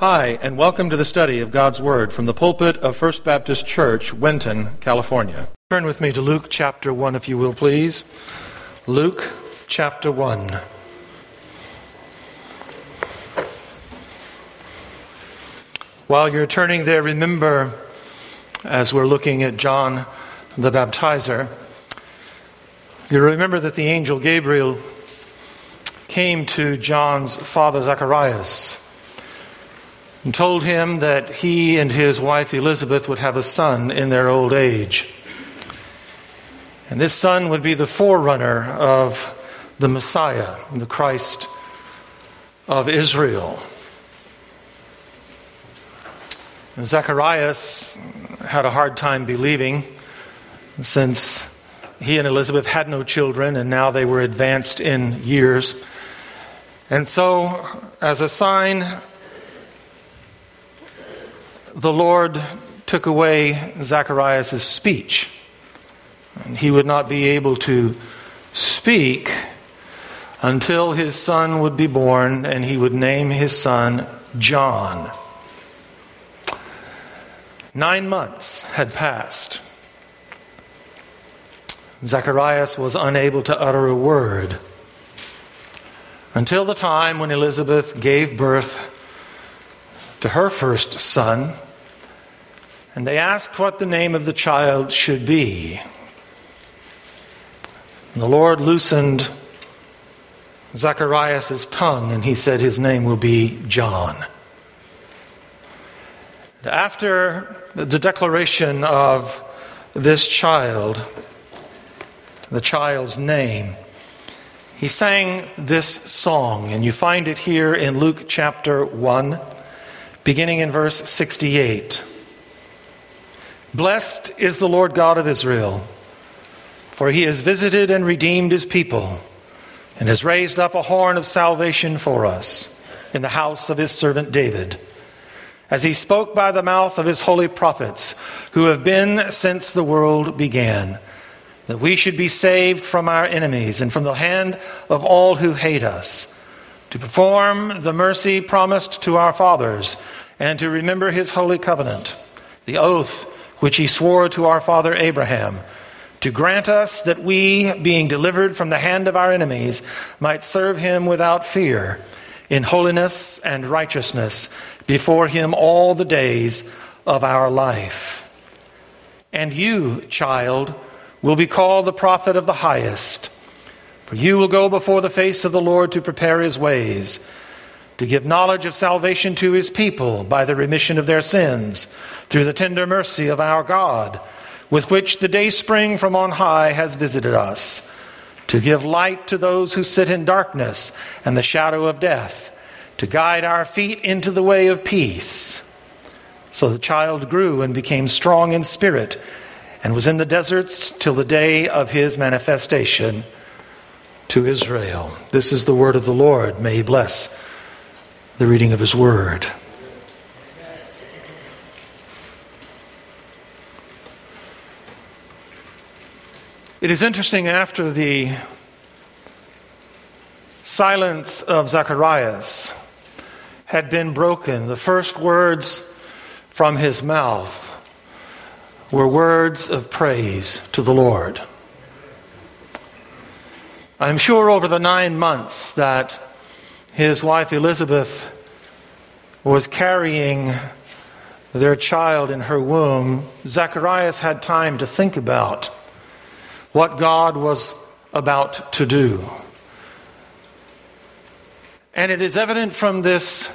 Hi, and welcome to the study of God's Word from the pulpit of First Baptist Church, Winton, California. Turn with me to Luke chapter 1, if you will, please. Luke chapter 1. While you're turning there, remember, as we're looking at John the Baptizer, you remember that the angel Gabriel came to John's father Zacharias and told him that he and his wife Elizabeth would have a son in their old age. And this son would be the forerunner of the Messiah, the Christ of Israel. Zacharias had a hard time believing since he and Elizabeth had no children and now they were advanced in years. And so, as a sign, the Lord took away Zacharias' speech. And he would not be able to speak until his son would be born, and he would name his son John. Nine months had passed. Zacharias was unable to utter a word until the time when Elizabeth gave birth to her first son, and they asked what the name of the child should be. And the Lord loosened Zacharias' tongue, and he said his name will be John. After the declaration of this child, the child's name, he sang this song, and you find it here in Luke chapter 1, beginning in verse 68. Blessed is the Lord God of Israel, for he has visited and redeemed his people, and has raised up a horn of salvation for us in the house of his servant David as he spoke by the mouth of his holy prophets, who have been since the world began, that we should be saved from our enemies and from the hand of all who hate us, to perform the mercy promised to our fathers, and to remember his holy covenant, the oath which he swore to our father Abraham, to grant us that we, being delivered from the hand of our enemies, might serve him without fear in holiness and righteousness before him all the days of our life. And you, child, will be called the prophet of the highest, for you will go before the face of the Lord to prepare his ways, to give knowledge of salvation to his people by the remission of their sins, through the tender mercy of our God, with which the day spring from on high has visited us to give light to those who sit in darkness and the shadow of death, to guide our feet into the way of peace. So the child grew and became strong in spirit and was in the deserts till the day of his manifestation to Israel. This is the word of the Lord. May he bless the reading of his word. It is interesting after the silence of Zacharias had been broken, the first words from his mouth were words of praise to the Lord. I'm sure over the nine months that his wife Elizabeth was carrying their child in her womb, Zacharias had time to think about what God was about to do. And it is evident from this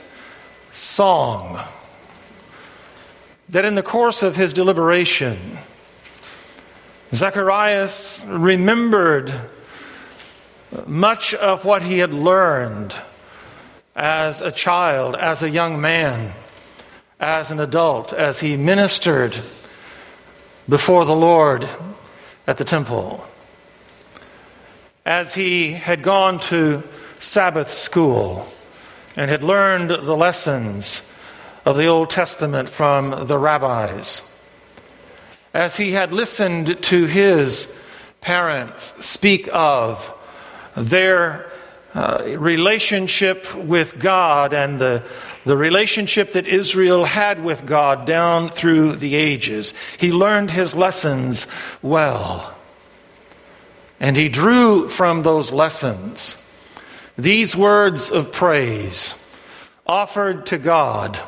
song that in the course of his deliberation, Zacharias remembered much of what he had learned as a child, as a young man, as an adult, as he ministered before the Lord at the temple. As he had gone to Sabbath school and had learned the lessons of the Old Testament from the rabbis, as he had listened to his parents speak of their uh, relationship with God and the, the relationship that Israel had with God down through the ages. He learned his lessons well. And he drew from those lessons these words of praise offered to God.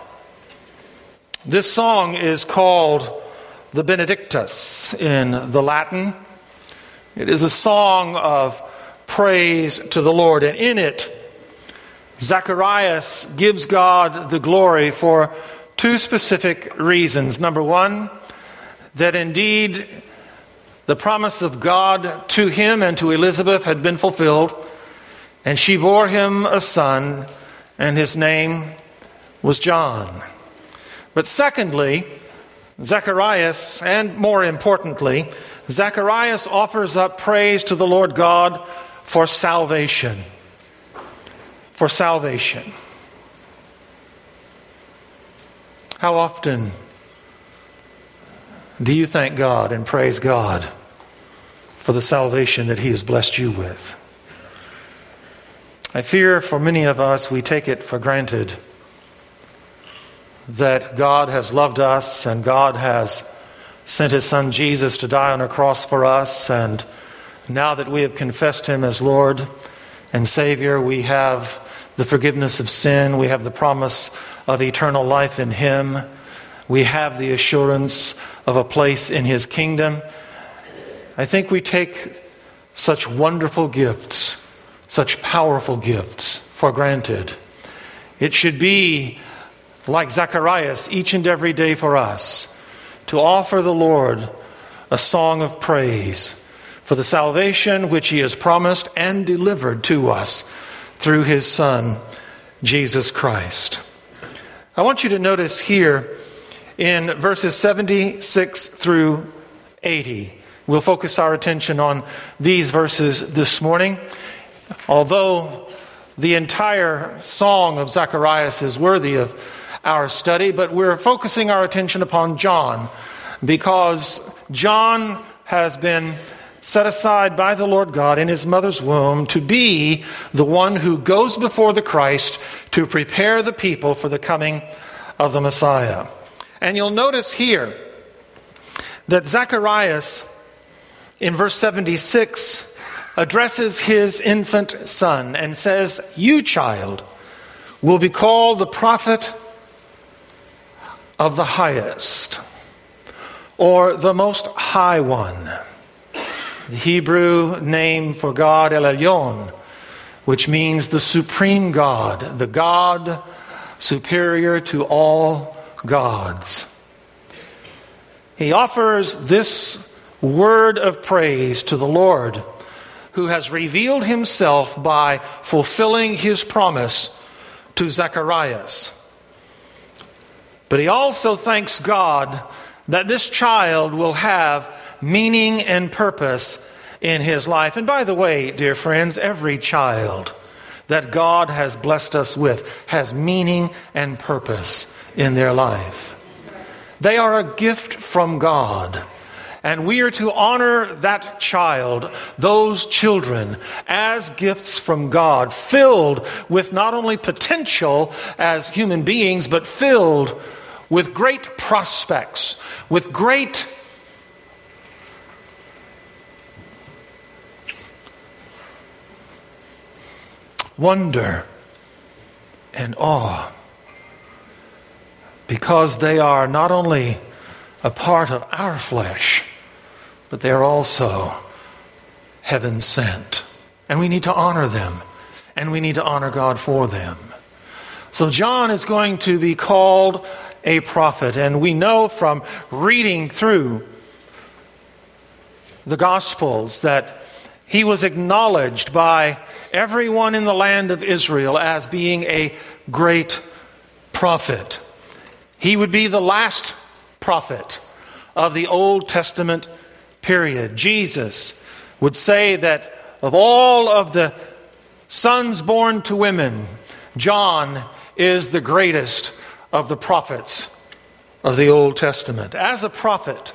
This song is called the Benedictus in the Latin. It is a song of praise to the Lord, and in it, Zacharias gives God the glory for two specific reasons. Number one, that indeed the promise of God to him and to Elizabeth had been fulfilled, and she bore him a son, and his name was John. But secondly, Zacharias, and more importantly, Zacharias offers up praise to the Lord God for salvation. For salvation. How often do you thank God and praise God for the salvation that He has blessed you with? I fear for many of us, we take it for granted that God has loved us and God has sent His Son Jesus to die on a cross for us. And now that we have confessed Him as Lord and Savior, we have the forgiveness of sin, we have the promise of eternal life in Him, we have the assurance of a place in His kingdom. I think we take such wonderful gifts, such powerful gifts for granted. It should be like Zacharias each and every day for us to offer the Lord a song of praise for the salvation which He has promised and delivered to us through His Son, Jesus Christ. I want you to notice here in verses 76 through 80. We'll focus our attention on these verses this morning. Although the entire song of Zacharias is worthy of our study, but we're focusing our attention upon John because John has been set aside by the Lord God in his mother's womb to be the one who goes before the Christ to prepare the people for the coming of the Messiah. And you'll notice here that Zacharias in verse 76 addresses his infant son and says, You, child, will be called the prophet of the highest, or the most high one. The Hebrew name for God, El Elyon, which means the supreme God, the God superior to all gods. He offers this word of praise to the Lord, who has revealed himself by fulfilling his promise to Zacharias. But he also thanks God that this child will have meaning and purpose in his life. And by the way, dear friends, every child that God has blessed us with has meaning and purpose in their life. They are a gift from God. And we are to honor that child, those children, as gifts from God, filled with not only potential as human beings, but filled with great prospects, with great wonder and awe because they are not only a part of our flesh, but they are also heaven sent. And we need to honor them, and we need to honor God for them. So, John is going to be called a prophet. And we know from reading through the Gospels that he was acknowledged by everyone in the land of Israel as being a great prophet. He would be the last prophet of the Old Testament period. Jesus would say that of all of the sons born to women, John is the greatest of the prophets of the Old Testament. As a prophet,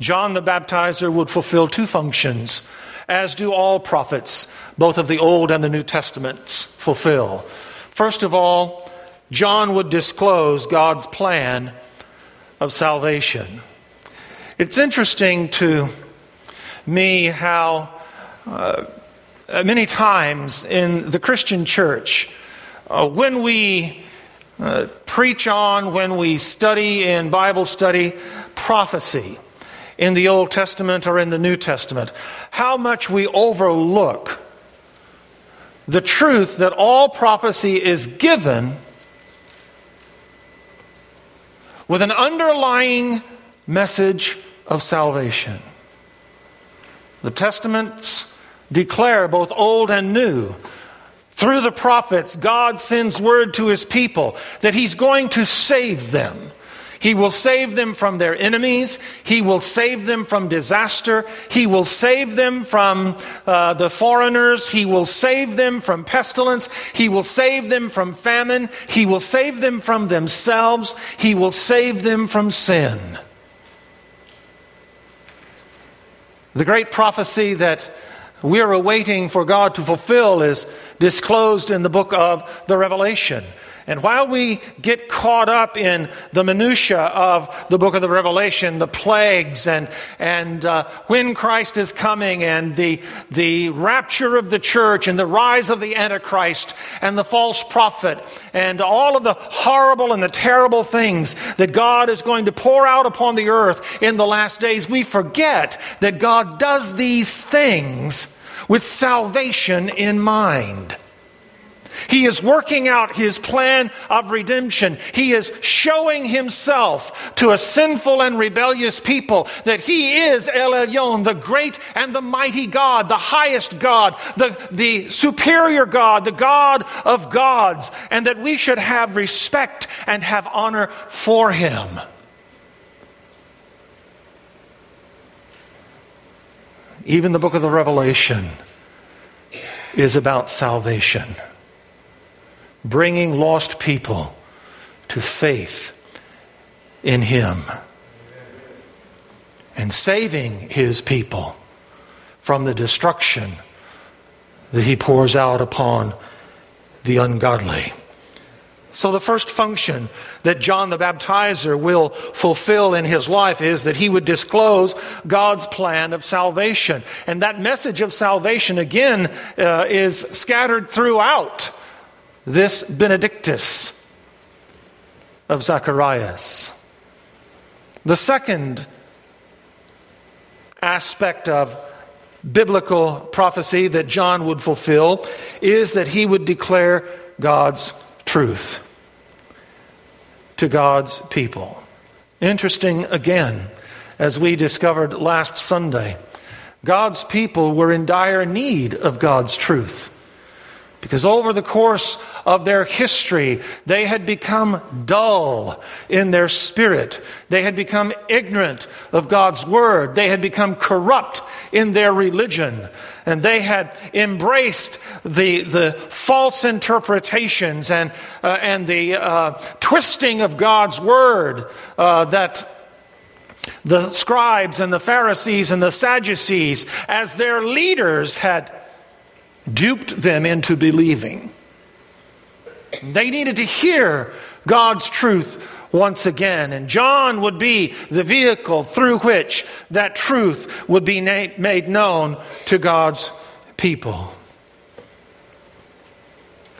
John the Baptizer would fulfill two functions as do all prophets, both of the Old and the New Testaments, fulfill. First of all, John would disclose God's plan of salvation. It's interesting to me how uh, many times in the Christian church, uh, when we uh, preach on, when we study in Bible study prophecy in the Old Testament or in the New Testament, how much we overlook the truth that all prophecy is given with an underlying message of salvation. The Testaments declare, both old and new, through the prophets, God sends word to his people that he's going to save them. He will save them from their enemies. He will save them from disaster. He will save them from uh, the foreigners. He will save them from pestilence. He will save them from famine. He will save them from themselves. He will save them from sin. The great prophecy that we're awaiting for God to fulfill is disclosed in the book of the Revelation. And while we get caught up in the minutitia of the book of the Revelation, the plagues and, and uh, when Christ is coming and the, the rapture of the church and the rise of the Antichrist and the false prophet and all of the horrible and the terrible things that God is going to pour out upon the earth in the last days, we forget that God does these things with salvation in mind. He is working out his plan of redemption. He is showing himself to a sinful and rebellious people that he is El Elyon, the great and the mighty God, the highest God, the, the superior God, the God of gods, and that we should have respect and have honor for him. Even the book of the Revelation is about salvation bringing lost people to faith in Him and saving His people from the destruction that He pours out upon the ungodly. So, the first function that John the Baptizer will fulfill in his life is that he would disclose God's plan of salvation. And that message of salvation, again, uh, is scattered throughout this Benedictus of Zacharias. The second aspect of biblical prophecy that John would fulfill is that he would declare God's truth to God's people. Interesting again, as we discovered last Sunday, God's people were in dire need of God's truth. Because over the course of their history, they had become dull in their spirit. They had become ignorant of God's word. They had become corrupt in their religion. And they had embraced the, the false interpretations and, uh, and the uh, twisting of God's word uh, that the scribes and the Pharisees and the Sadducees, as their leaders, had duped them into believing. They needed to hear God's truth once again, and John would be the vehicle through which that truth would be made known to God's people.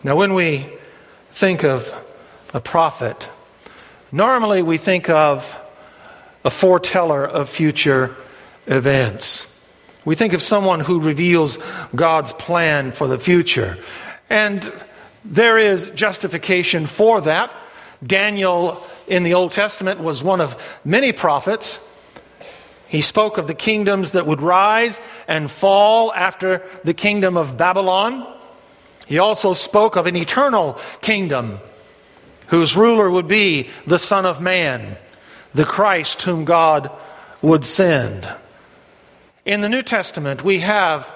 Now, when we think of a prophet, normally we think of a foreteller of future events. We think of someone who reveals God's plan for the future. And there is justification for that. Daniel in the Old Testament was one of many prophets. He spoke of the kingdoms that would rise and fall after the kingdom of Babylon. He also spoke of an eternal kingdom whose ruler would be the Son of Man, the Christ whom God would send. In the New Testament, we have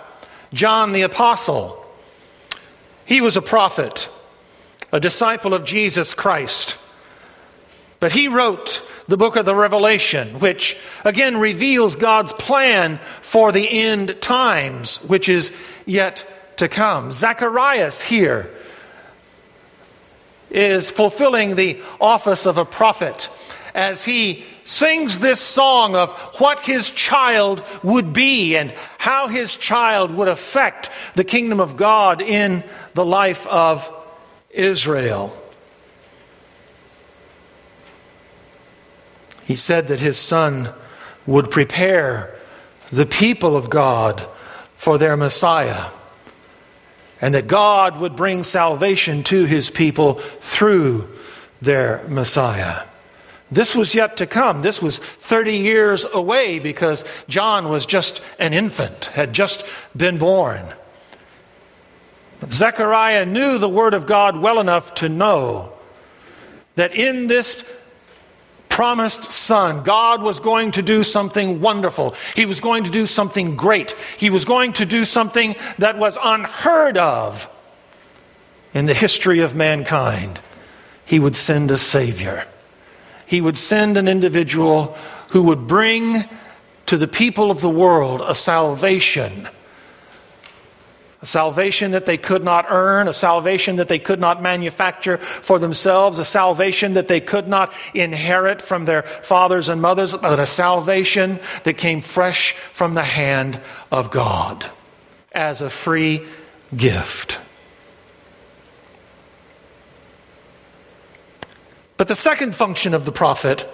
John the Apostle. He was a prophet, a disciple of Jesus Christ. But he wrote the book of the Revelation, which again reveals God's plan for the end times, which is yet to come. Zacharias here is fulfilling the office of a prophet as he sings this song of what his child would be and how his child would affect the kingdom of God in the life of Israel. He said that his son would prepare the people of God for their Messiah, and that God would bring salvation to his people through their Messiah. This was yet to come. This was 30 years away because John was just an infant, had just been born. But Zechariah knew the Word of God well enough to know that in this promised son, God was going to do something wonderful. He was going to do something great. He was going to do something that was unheard of in the history of mankind. He would send a Savior. He would send an individual who would bring to the people of the world a salvation a salvation that they could not earn, a salvation that they could not manufacture for themselves, a salvation that they could not inherit from their fathers and mothers, but a salvation that came fresh from the hand of God as a free gift. But the second function of the prophet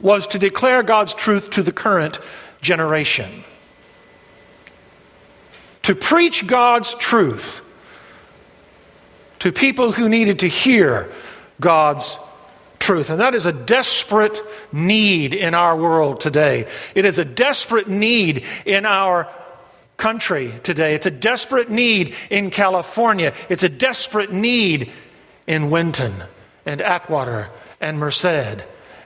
was to declare God's truth to the current generation to preach God's truth to people who needed to hear God's truth. And that is a desperate need in our world today. It is a desperate need in our country today. It's a desperate need in California. It's a desperate need in Winton and Atwater and Merced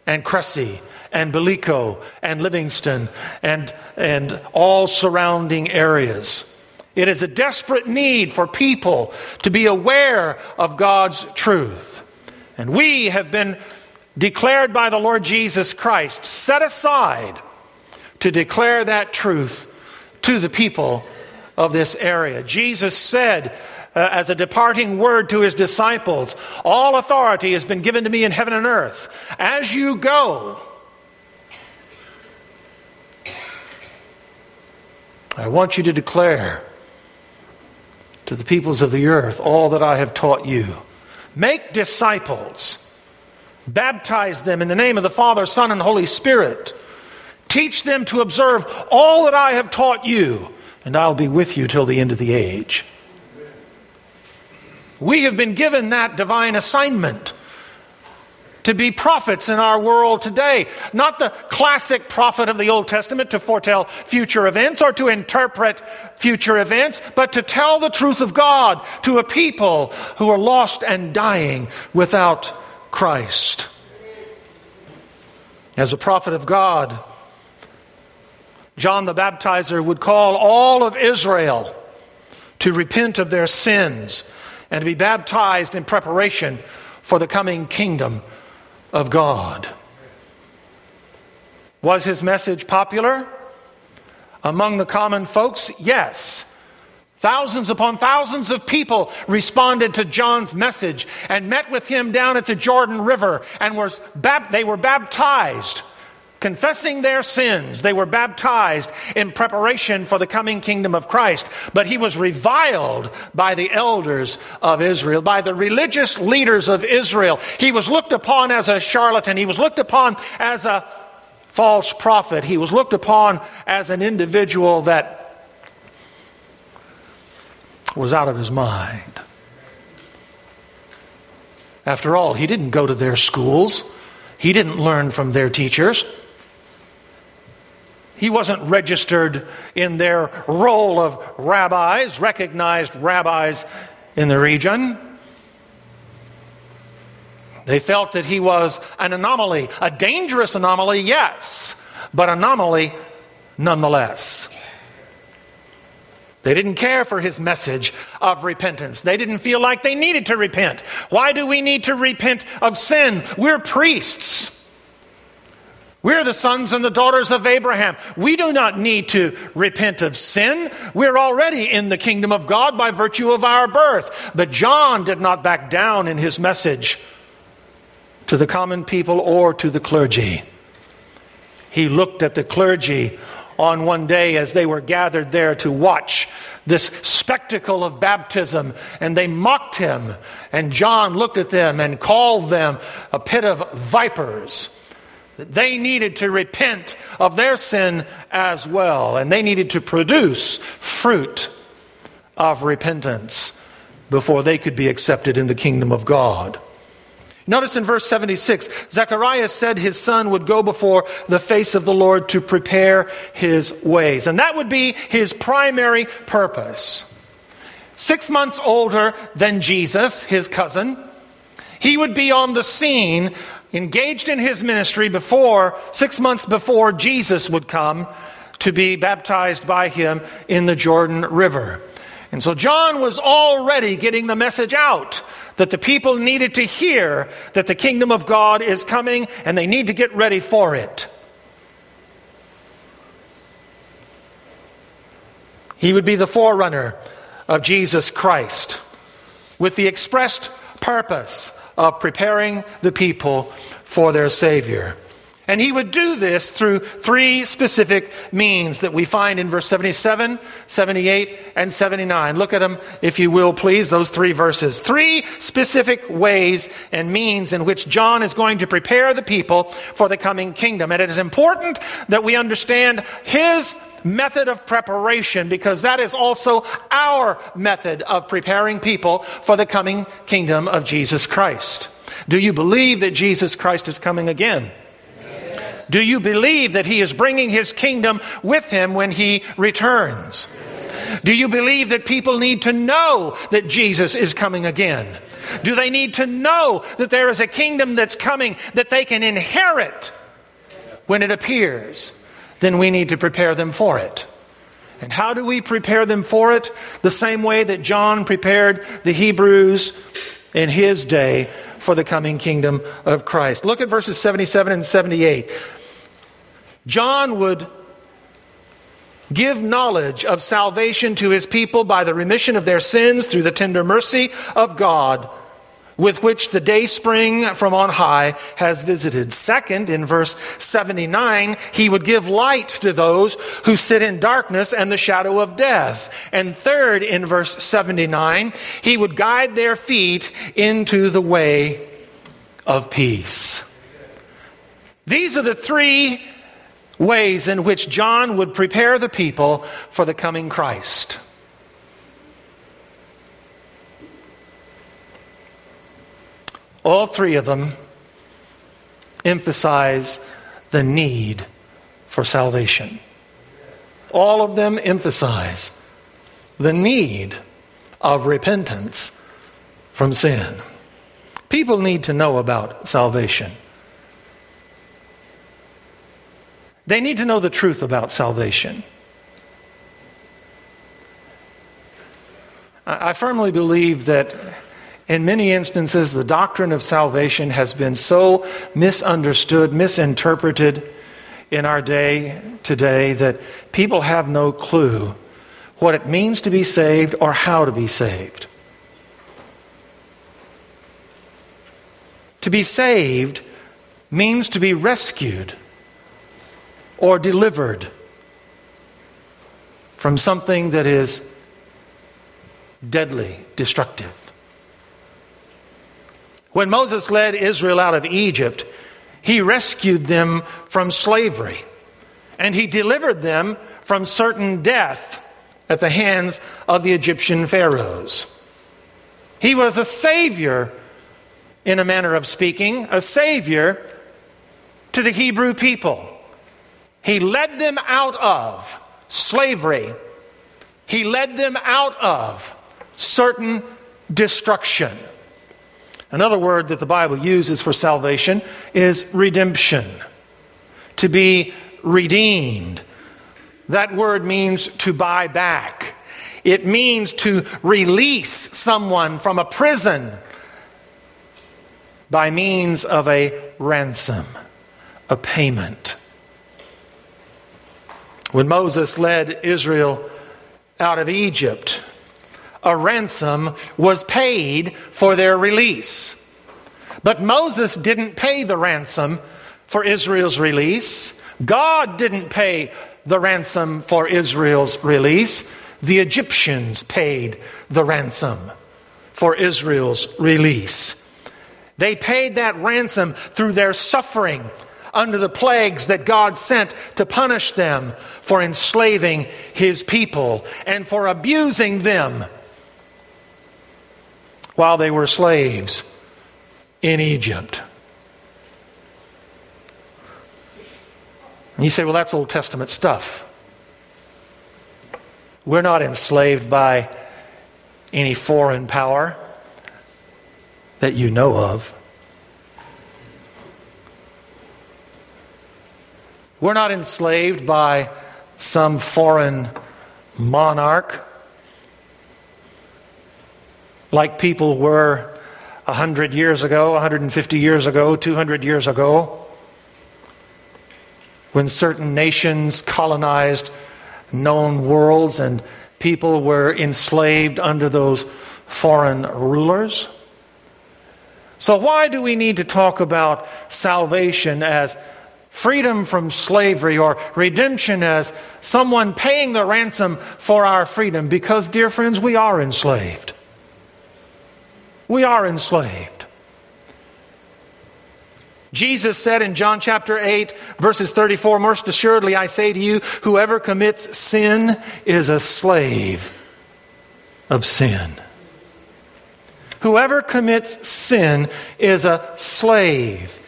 and Cressey and Ballico and Livingston and, and all surrounding areas. It is a desperate need for people to be aware of God's truth. And we have been declared by the Lord Jesus Christ, set aside to declare that truth to the people of this area. Jesus said, uh, as a departing word to his disciples, All authority has been given to me in heaven and earth. As you go, I want you to declare to the peoples of the earth all that I have taught you. Make disciples, baptize them in the name of the Father, Son, and Holy Spirit. Teach them to observe all that I have taught you, and I'll be with you till the end of the age. We have been given that divine assignment to be prophets in our world today. Not the classic prophet of the Old Testament to foretell future events or to interpret future events, but to tell the truth of God to a people who are lost and dying without Christ. As a prophet of God, John the Baptizer would call all of Israel to repent of their sins and to be baptized in preparation for the coming kingdom of God. Was his message popular among the common folks? Yes. Thousands upon thousands of people responded to John's message and met with him down at the Jordan River and was they were baptized confessing their sins. They were baptized in preparation for the coming kingdom of Christ. But he was reviled by the elders of Israel, by the religious leaders of Israel. He was looked upon as a charlatan. He was looked upon as a false prophet. He was looked upon as an individual that was out of his mind. After all, he didn't go to their schools. He didn't learn from their teachers. He wasn't registered in their roll of rabbis, recognized rabbis in the region. They felt that he was an anomaly, a dangerous anomaly, yes, but anomaly nonetheless. They didn't care for his message of repentance. They didn't feel like they needed to repent. Why do we need to repent of sin? We're priests. We're the sons and the daughters of Abraham. We do not need to repent of sin. We're already in the kingdom of God by virtue of our birth. But John did not back down in his message to the common people or to the clergy. He looked at the clergy on one day as they were gathered there to watch this spectacle of baptism, and they mocked him. And John looked at them and called them a pit of vipers. They needed to repent of their sin as well, and they needed to produce fruit of repentance before they could be accepted in the kingdom of God. Notice in verse 76, Zechariah said his son would go before the face of the Lord to prepare his ways. And that would be his primary purpose. Six months older than Jesus, his cousin, he would be on the scene, engaged in his ministry before, six months before Jesus would come to be baptized by him in the Jordan River. And so John was already getting the message out that the people needed to hear that the kingdom of God is coming and they need to get ready for it. He would be the forerunner of Jesus Christ with the expressed purpose of preparing the people for their Savior. And he would do this through three specific means that we find in verse 77, 78, and 79. Look at them, if you will, please, those three verses. Three specific ways and means in which John is going to prepare the people for the coming kingdom. And it is important that we understand his method of preparation because that is also our method of preparing people for the coming kingdom of Jesus Christ. Do you believe that Jesus Christ is coming again? Do you believe that he is bringing his kingdom with him when he returns? Do you believe that people need to know that Jesus is coming again? Do they need to know that there is a kingdom that's coming that they can inherit when it appears? Then we need to prepare them for it. And how do we prepare them for it? The same way that John prepared the Hebrews in his day for the coming kingdom of Christ. Look at verses 77 and 78. John would give knowledge of salvation to his people by the remission of their sins through the tender mercy of God with which the day spring from on high has visited. Second, in verse 79, he would give light to those who sit in darkness and the shadow of death. And third, in verse 79, he would guide their feet into the way of peace. These are the three ways in which John would prepare the people for the coming Christ. All three of them emphasize the need for salvation. All of them emphasize the need of repentance from sin. People need to know about salvation. They need to know the truth about salvation. I firmly believe that in many instances, the doctrine of salvation has been so misunderstood, misinterpreted in our day today that people have no clue what it means to be saved or how to be saved. To be saved means to be rescued or delivered from something that is deadly, destructive. When Moses led Israel out of Egypt, he rescued them from slavery and he delivered them from certain death at the hands of the Egyptian pharaohs. He was a savior, in a manner of speaking, a savior to the Hebrew people. He led them out of slavery. He led them out of certain destruction. Another word that the Bible uses for salvation is redemption. To be redeemed. That word means to buy back. It means to release someone from a prison by means of a ransom, a payment. When Moses led Israel out of Egypt, a ransom was paid for their release. But Moses didn't pay the ransom for Israel's release. God didn't pay the ransom for Israel's release. The Egyptians paid the ransom for Israel's release. They paid that ransom through their suffering under the plagues that God sent to punish them for enslaving his people and for abusing them while they were slaves in Egypt. And you say, well, that's Old Testament stuff. We're not enslaved by any foreign power that you know of. We're not enslaved by some foreign monarch like people were 100 years ago, 150 years ago, 200 years ago, when certain nations colonized known worlds and people were enslaved under those foreign rulers. So, why do we need to talk about salvation as freedom from slavery or redemption as someone paying the ransom for our freedom? Because, dear friends, we are enslaved. We are enslaved. Jesus said in John chapter 8, verses 34 Most assuredly I say to you, whoever commits sin is a slave of sin. Whoever commits sin is a slave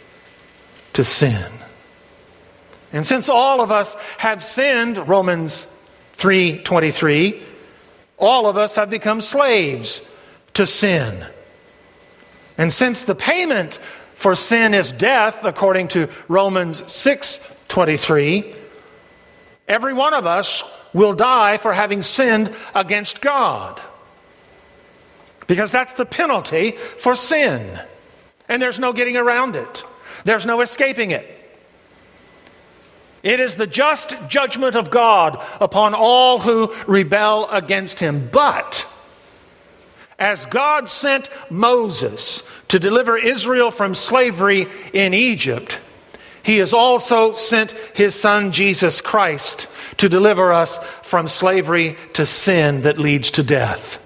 to sin. And since all of us have sinned, Romans 3:23, all of us have become slaves to sin. And since the payment for sin is death according to Romans 6:23, every one of us will die for having sinned against God. Because that's the penalty for sin. And there's no getting around it, there's no escaping it. It is the just judgment of God upon all who rebel against him. But as God sent Moses to deliver Israel from slavery in Egypt, he has also sent his son Jesus Christ to deliver us from slavery to sin that leads to death.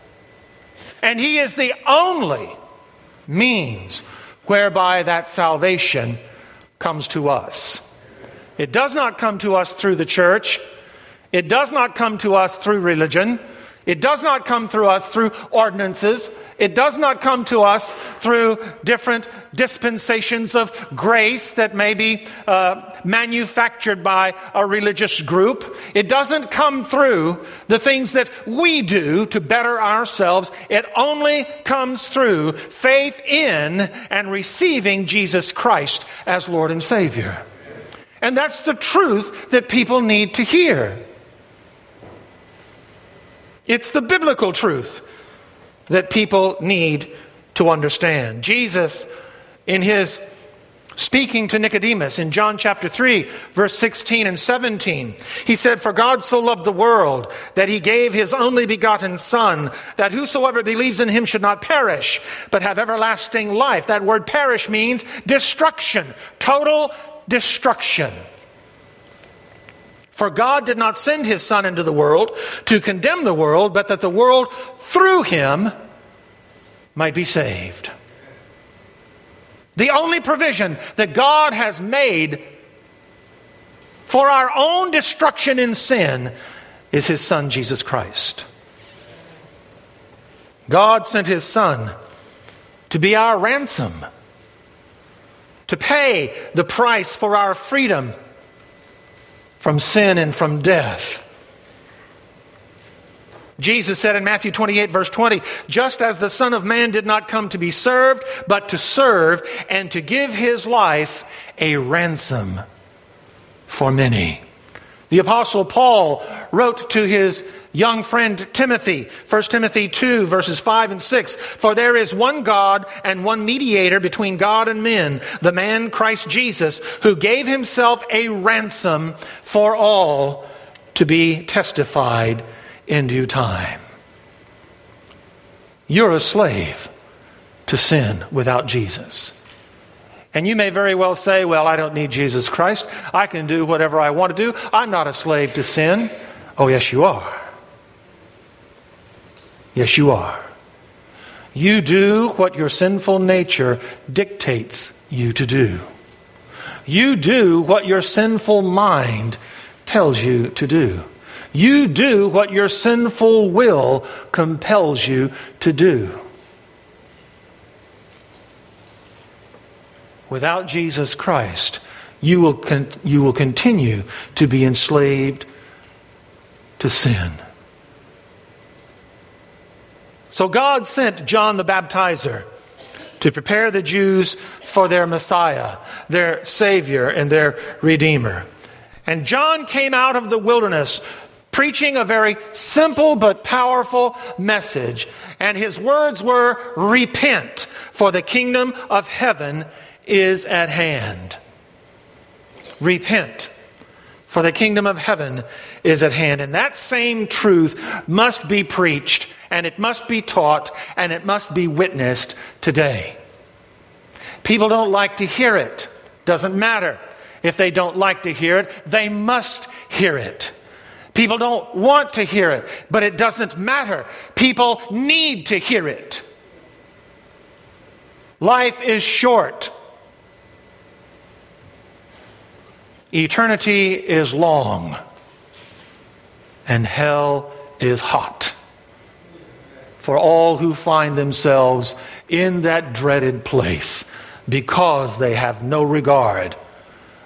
And He is the only means whereby that salvation comes to us. It does not come to us through the church, it does not come to us through religion. It does not come through us through ordinances. It does not come to us through different dispensations of grace that may be uh, manufactured by a religious group. It doesn't come through the things that we do to better ourselves. It only comes through faith in and receiving Jesus Christ as Lord and Savior. And that's the truth that people need to hear. It's the biblical truth that people need to understand. Jesus, in his speaking to Nicodemus in John chapter 3, verse 16 and 17, he said, For God so loved the world that he gave his only begotten Son, that whosoever believes in him should not perish, but have everlasting life. That word perish means destruction, total destruction. For God did not send his Son into the world to condemn the world, but that the world through him might be saved. The only provision that God has made for our own destruction in sin is his Son, Jesus Christ. God sent his Son to be our ransom, to pay the price for our freedom from sin and from death. Jesus said in Matthew 28, verse 20, just as the Son of Man did not come to be served, but to serve and to give his life a ransom for many. The Apostle Paul wrote to his young friend Timothy, 1 Timothy 2, verses 5 and 6 For there is one God and one mediator between God and men, the man Christ Jesus, who gave himself a ransom for all to be testified in due time. You're a slave to sin without Jesus. And you may very well say, Well, I don't need Jesus Christ. I can do whatever I want to do. I'm not a slave to sin. Oh, yes, you are. Yes, you are. You do what your sinful nature dictates you to do. You do what your sinful mind tells you to do. You do what your sinful will compels you to do. Without Jesus Christ, you will, con- you will continue to be enslaved to sin. So God sent John the Baptizer to prepare the Jews for their Messiah, their Savior, and their Redeemer. And John came out of the wilderness preaching a very simple but powerful message. And his words were Repent, for the kingdom of heaven is at hand. Repent, for the kingdom of heaven is at hand. And that same truth must be preached, and it must be taught, and it must be witnessed today. People don't like to hear it. Doesn't matter if they don't like to hear it, they must hear it. People don't want to hear it, but it doesn't matter. People need to hear it. Life is short. Eternity is long, and hell is hot for all who find themselves in that dreaded place because they have no regard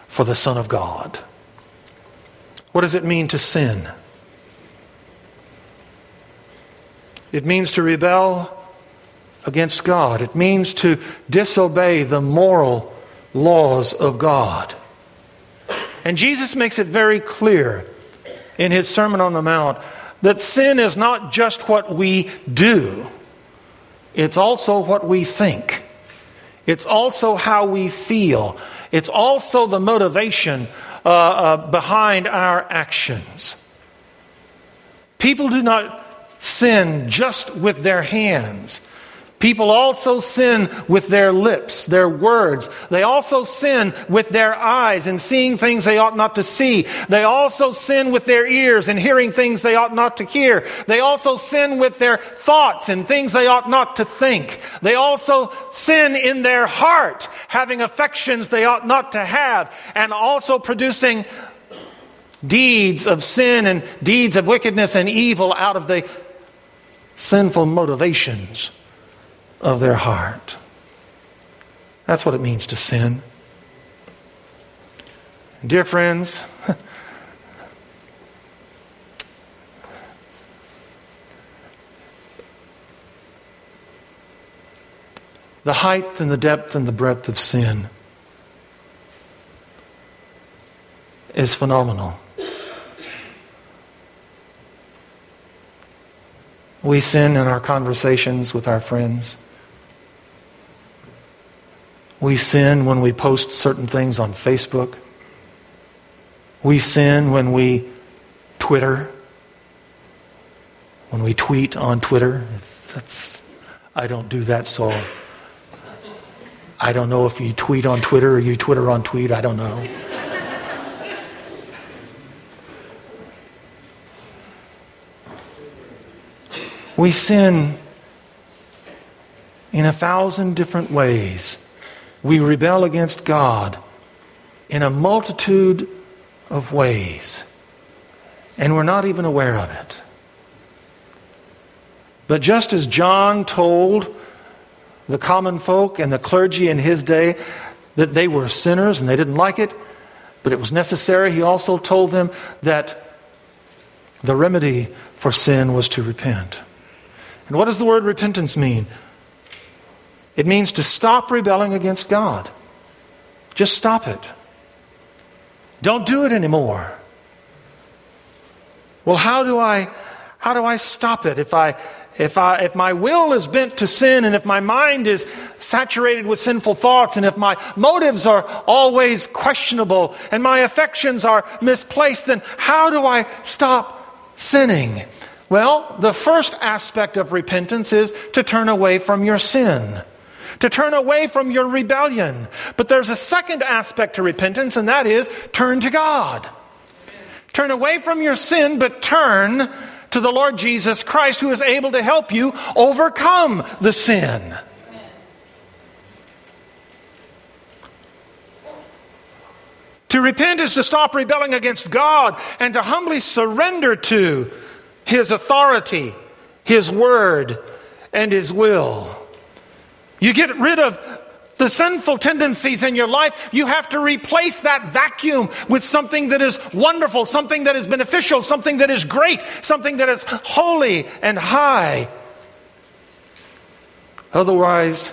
for the Son of God. What does it mean to sin? It means to rebel against God. It means to disobey the moral laws of God. And Jesus makes it very clear in his Sermon on the Mount that sin is not just what we do, it's also what we think. It's also how we feel. It's also the motivation uh, uh, behind our actions. People do not sin just with their hands. People also sin with their lips, their words. They also sin with their eyes in seeing things they ought not to see. They also sin with their ears in hearing things they ought not to hear. They also sin with their thoughts and things they ought not to think. They also sin in their heart, having affections they ought not to have, and also producing deeds of sin and deeds of wickedness and evil out of the sinful motivations of their heart. That's what it means to sin. Dear friends, the height and the depth and the breadth of sin is phenomenal. We sin in our conversations with our friends. We sin when we post certain things on Facebook. We sin when we Twitter, when we tweet on Twitter. That's, I don't do that, so I don't know if you tweet on Twitter or you Twitter on tweet. I don't know. we sin in a thousand different ways we rebel against God in a multitude of ways, and we're not even aware of it. But just as John told the common folk and the clergy in his day that they were sinners and they didn't like it, but it was necessary, he also told them that the remedy for sin was to repent. And what does the word repentance mean? It means to stop rebelling against God. Just stop it. Don't do it anymore. Well, how do I how do I stop it if I if, I, if my will is bent to sin and if my mind is saturated with sinful thoughts and if my motives are always questionable and my affections are misplaced, then how do I stop sinning? Well, the first aspect of repentance is to turn away from your sin, to turn away from your rebellion. But there's a second aspect to repentance, and that is turn to God. Turn away from your sin, but turn to the Lord Jesus Christ, who is able to help you overcome the sin. To repent is to stop rebelling against God and to humbly surrender to His authority, His word, and His will. You get rid of the sinful tendencies in your life, you have to replace that vacuum with something that is wonderful, something that is beneficial, something that is great, something that is holy and high. Otherwise,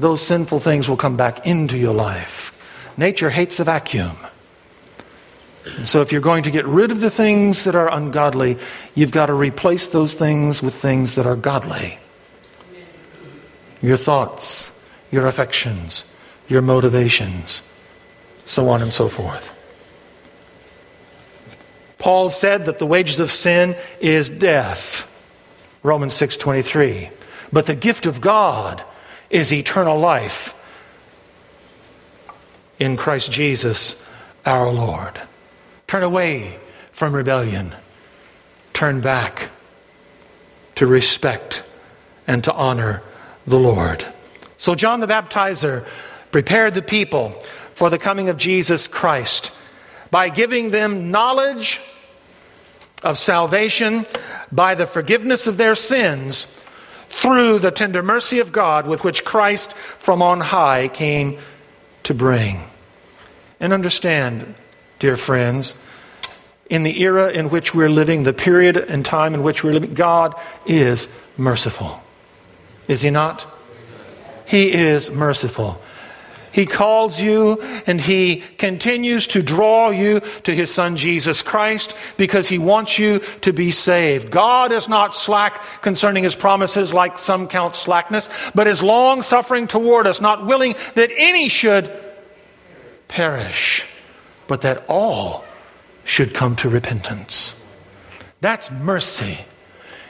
those sinful things will come back into your life. Nature hates a vacuum. And so, if you're going to get rid of the things that are ungodly, you've got to replace those things with things that are godly. Your thoughts, your affections, your motivations, so on and so forth. Paul said that the wages of sin is death. Romans 6:23. But the gift of God is eternal life in Christ Jesus our Lord. Turn away from rebellion. Turn back to respect and to honor the Lord. So, John the Baptizer prepared the people for the coming of Jesus Christ by giving them knowledge of salvation by the forgiveness of their sins through the tender mercy of God with which Christ from on high came to bring. And understand, dear friends, in the era in which we're living, the period and time in which we're living, God is merciful. Is He not? He is merciful. He calls you and He continues to draw you to His Son Jesus Christ because He wants you to be saved. God is not slack concerning His promises like some count slackness, but is long suffering toward us, not willing that any should perish, but that all should come to repentance. That's mercy.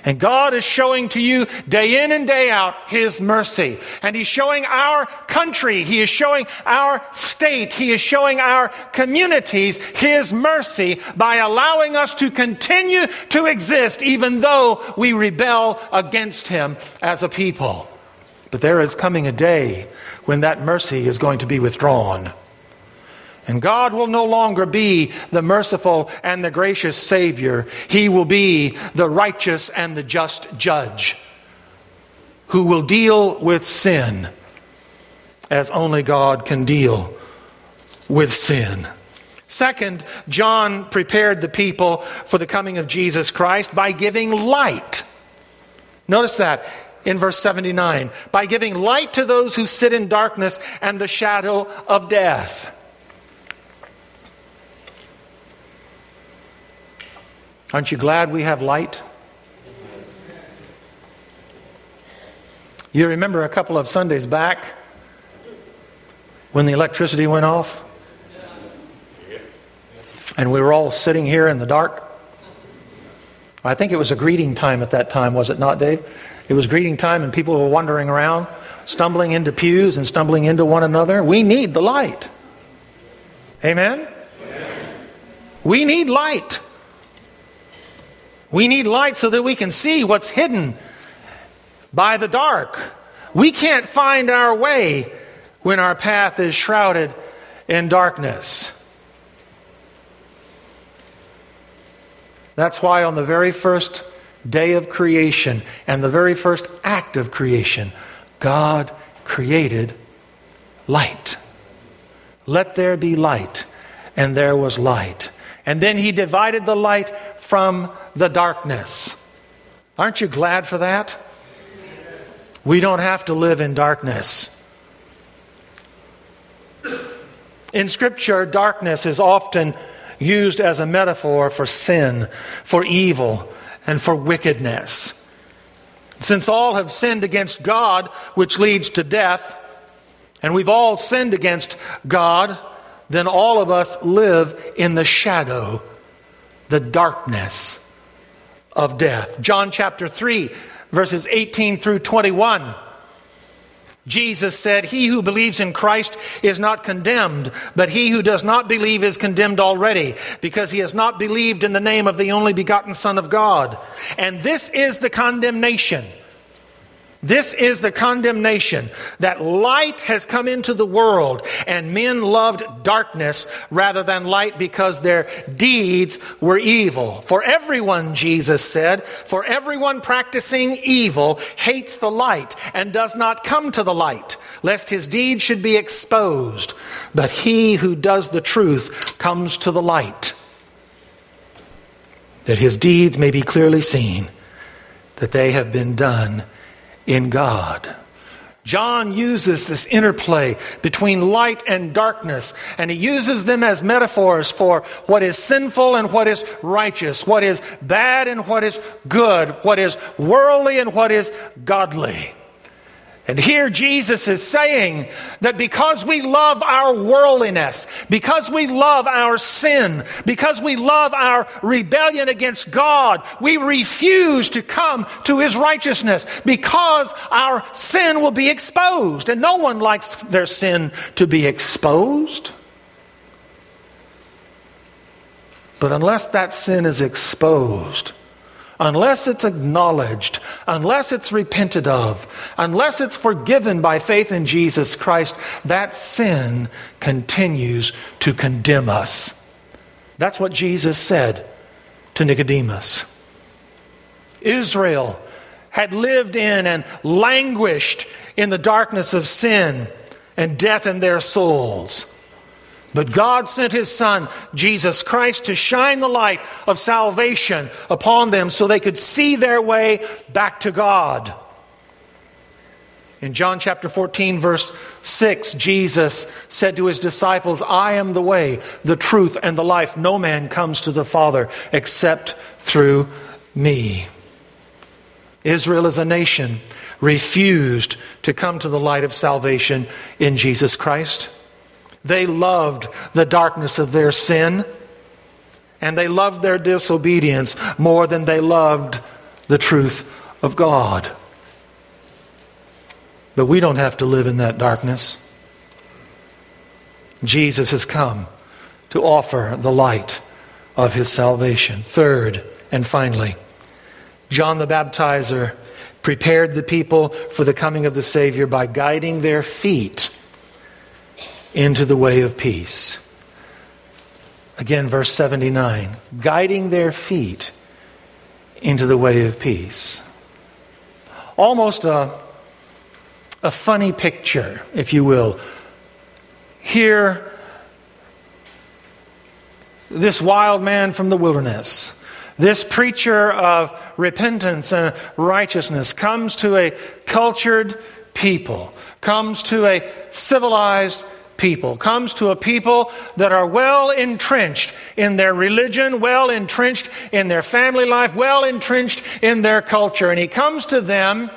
And God is showing to you day in and day out His mercy. And He's showing our country, He is showing our state, He is showing our communities His mercy by allowing us to continue to exist even though we rebel against Him as a people. But there is coming a day when that mercy is going to be withdrawn. And God will no longer be the merciful and the gracious Savior. He will be the righteous and the just judge who will deal with sin as only God can deal with sin. Second, John prepared the people for the coming of Jesus Christ by giving light. Notice that in verse 79 by giving light to those who sit in darkness and the shadow of death. Aren't you glad we have light? You remember a couple of Sundays back when the electricity went off? And we were all sitting here in the dark? I think it was a greeting time at that time, was it not, Dave? It was greeting time, and people were wandering around, stumbling into pews and stumbling into one another. We need the light. Amen? Amen. We need light. We need light so that we can see what's hidden by the dark. We can't find our way when our path is shrouded in darkness. That's why on the very first day of creation and the very first act of creation, God created light. Let there be light. And there was light. And then he divided the light from the darkness. Aren't you glad for that? We don't have to live in darkness. In Scripture, darkness is often used as a metaphor for sin, for evil, and for wickedness. Since all have sinned against God, which leads to death, and we've all sinned against God, then all of us live in the shadow, the darkness of death. John chapter 3, verses 18 through 21. Jesus said, He who believes in Christ is not condemned, but he who does not believe is condemned already, because he has not believed in the name of the only begotten Son of God. And this is the condemnation this is the condemnation that light has come into the world and men loved darkness rather than light because their deeds were evil. For everyone, Jesus said, for everyone practicing evil hates the light and does not come to the light, lest his deeds should be exposed. But he who does the truth comes to the light, that his deeds may be clearly seen, that they have been done in God. John uses this interplay between light and darkness, and he uses them as metaphors for what is sinful and what is righteous, what is bad and what is good, what is worldly and what is godly. And here Jesus is saying that because we love our worldliness, because we love our sin, because we love our rebellion against God, we refuse to come to His righteousness because our sin will be exposed. And no one likes their sin to be exposed. But unless that sin is exposed, unless it's acknowledged, unless it's repented of, unless it's forgiven by faith in Jesus Christ, that sin continues to condemn us. That's what Jesus said to Nicodemus. Israel had lived in and languished in the darkness of sin and death in their souls. But God sent His Son, Jesus Christ, to shine the light of salvation upon them so they could see their way back to God. In John chapter 14, verse 6, Jesus said to his disciples, I am the way, the truth, and the life. No man comes to the Father except through me. Israel as a nation refused to come to the light of salvation in Jesus Christ. They loved the darkness of their sin, and they loved their disobedience more than they loved the truth of God. But we don't have to live in that darkness. Jesus has come to offer the light of his salvation. Third, and finally, John the Baptizer prepared the people for the coming of the Savior by guiding their feet into the way of peace. Again, verse 79 guiding their feet into the way of peace. Almost a, a funny picture, if you will. Here, this wild man from the wilderness, this preacher of repentance and righteousness, comes to a cultured people, comes to a civilized people, comes to a people that are well entrenched in their religion, well entrenched in their family life, well entrenched in their culture. And he comes to them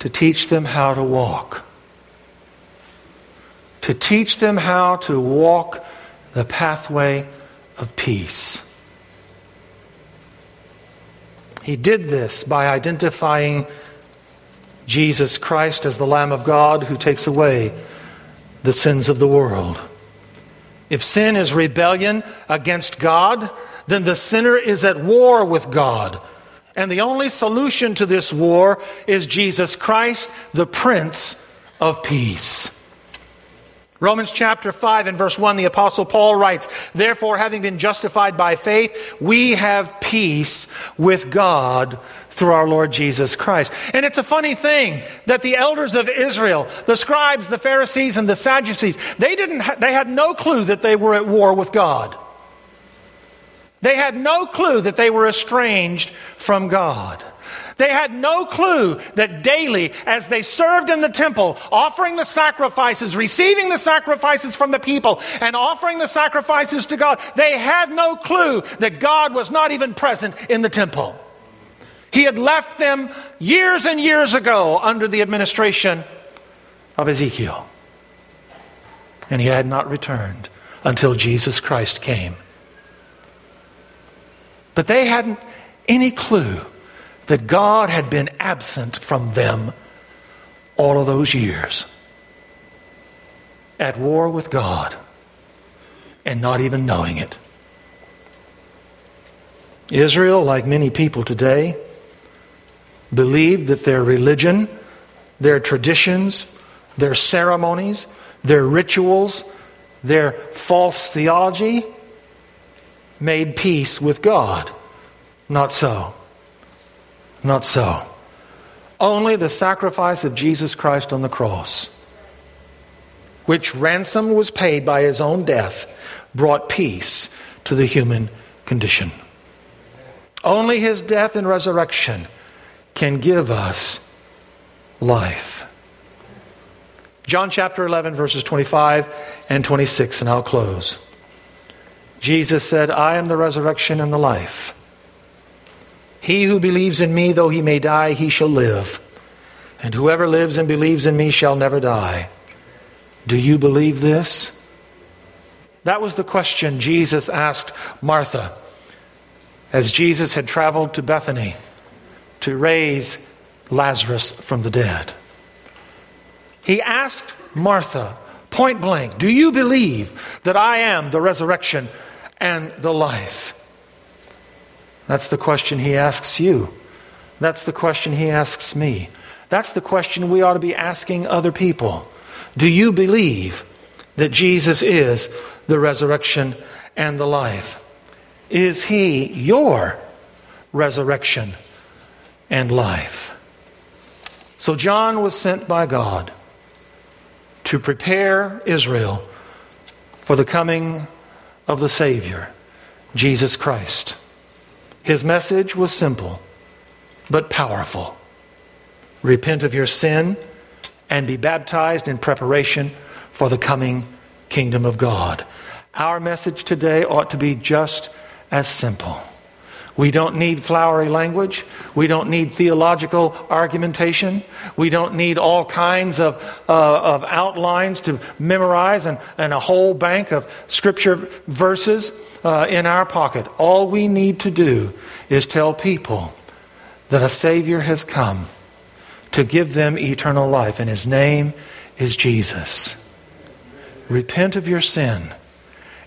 to teach them how to walk, to teach them how to walk the pathway of peace. He did this by identifying Jesus Christ as the Lamb of God who takes away the sins of the world. If sin is rebellion against God, then the sinner is at war with God. And the only solution to this war is Jesus Christ, the Prince of Peace. Romans chapter 5 and verse 1, the Apostle Paul writes, Therefore, having been justified by faith, we have peace with God through our Lord Jesus Christ. And it's a funny thing that the elders of Israel, the scribes, the Pharisees, and the Sadducees, they, didn't ha- they had no clue that they were at war with God. They had no clue that they were estranged from God. They had no clue that daily, as they served in the temple, offering the sacrifices, receiving the sacrifices from the people, and offering the sacrifices to God, they had no clue that God was not even present in the temple. He had left them years and years ago under the administration of Ezekiel. And he had not returned until Jesus Christ came. But they hadn't any clue that God had been absent from them all of those years, at war with God, and not even knowing it. Israel, like many people today, believed that their religion, their traditions, their ceremonies, their rituals, their false theology made peace with God. Not so. Not so. Only the sacrifice of Jesus Christ on the cross, which ransom was paid by his own death, brought peace to the human condition. Only his death and resurrection can give us life. John chapter 11, verses 25 and 26, and I'll close. Jesus said, I am the resurrection and the life. He who believes in me, though he may die, he shall live. And whoever lives and believes in me shall never die. Do you believe this? That was the question Jesus asked Martha as Jesus had traveled to Bethany to raise Lazarus from the dead. He asked Martha point blank, Do you believe that I am the resurrection and the life? That's the question he asks you. That's the question he asks me. That's the question we ought to be asking other people. Do you believe that Jesus is the resurrection and the life? Is he your resurrection and life? So John was sent by God to prepare Israel for the coming of the Savior, Jesus Christ. His message was simple but powerful. Repent of your sin and be baptized in preparation for the coming kingdom of God. Our message today ought to be just as simple. We don't need flowery language. We don't need theological argumentation. We don't need all kinds of, uh, of outlines to memorize and, and a whole bank of scripture verses uh, in our pocket. All we need to do is tell people that a Savior has come to give them eternal life, and His name is Jesus. Repent of your sin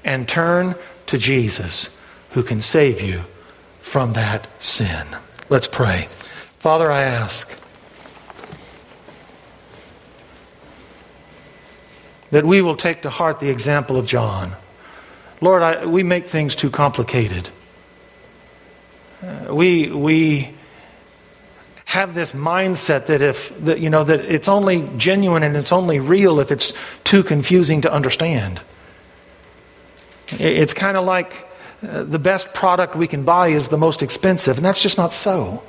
and turn to Jesus who can save you from that sin. Let's pray. Father, I ask that we will take to heart the example of John. Lord, I, we make things too complicated. Uh, we, we have this mindset that if that, you know that it's only genuine and it's only real if it's too confusing to understand. It's kind of like uh, the best product we can buy is the most expensive, and that's just not so.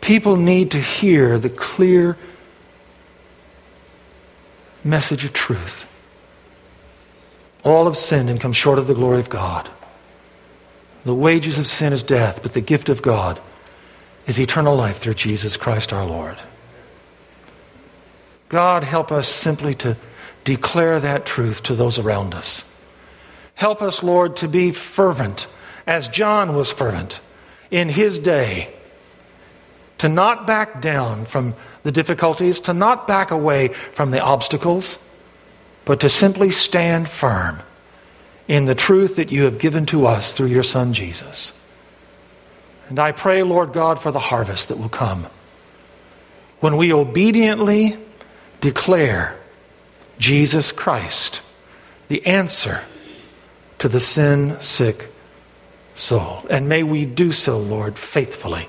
People need to hear the clear message of truth. All have sinned and come short of the glory of God. The wages of sin is death, but the gift of God is eternal life through Jesus Christ our Lord. God, help us simply to declare that truth to those around us. Help us, Lord, to be fervent as John was fervent in his day, to not back down from the difficulties, to not back away from the obstacles, but to simply stand firm in the truth that you have given to us through your Son Jesus. And I pray, Lord God, for the harvest that will come when we obediently declare Jesus Christ, the answer to the sin sick soul. And may we do so, Lord, faithfully,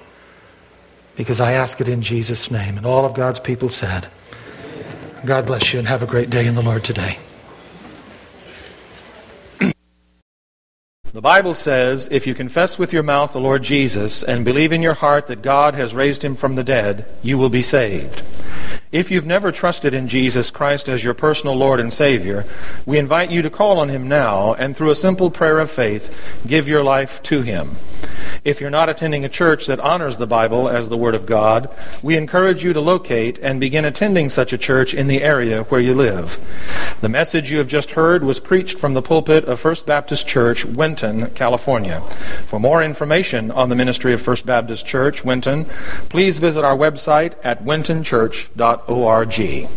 because I ask it in Jesus' name. And all of God's people said, God bless you and have a great day in the Lord today. The Bible says if you confess with your mouth the Lord Jesus and believe in your heart that God has raised him from the dead, you will be saved. If you've never trusted in Jesus Christ as your personal Lord and Savior, we invite you to call on him now and through a simple prayer of faith, give your life to him. If you're not attending a church that honors the Bible as the Word of God, we encourage you to locate and begin attending such a church in the area where you live. The message you have just heard was preached from the pulpit of First Baptist Church, Winton, California. For more information on the ministry of First Baptist Church, Winton, please visit our website at wintonchurch.org org.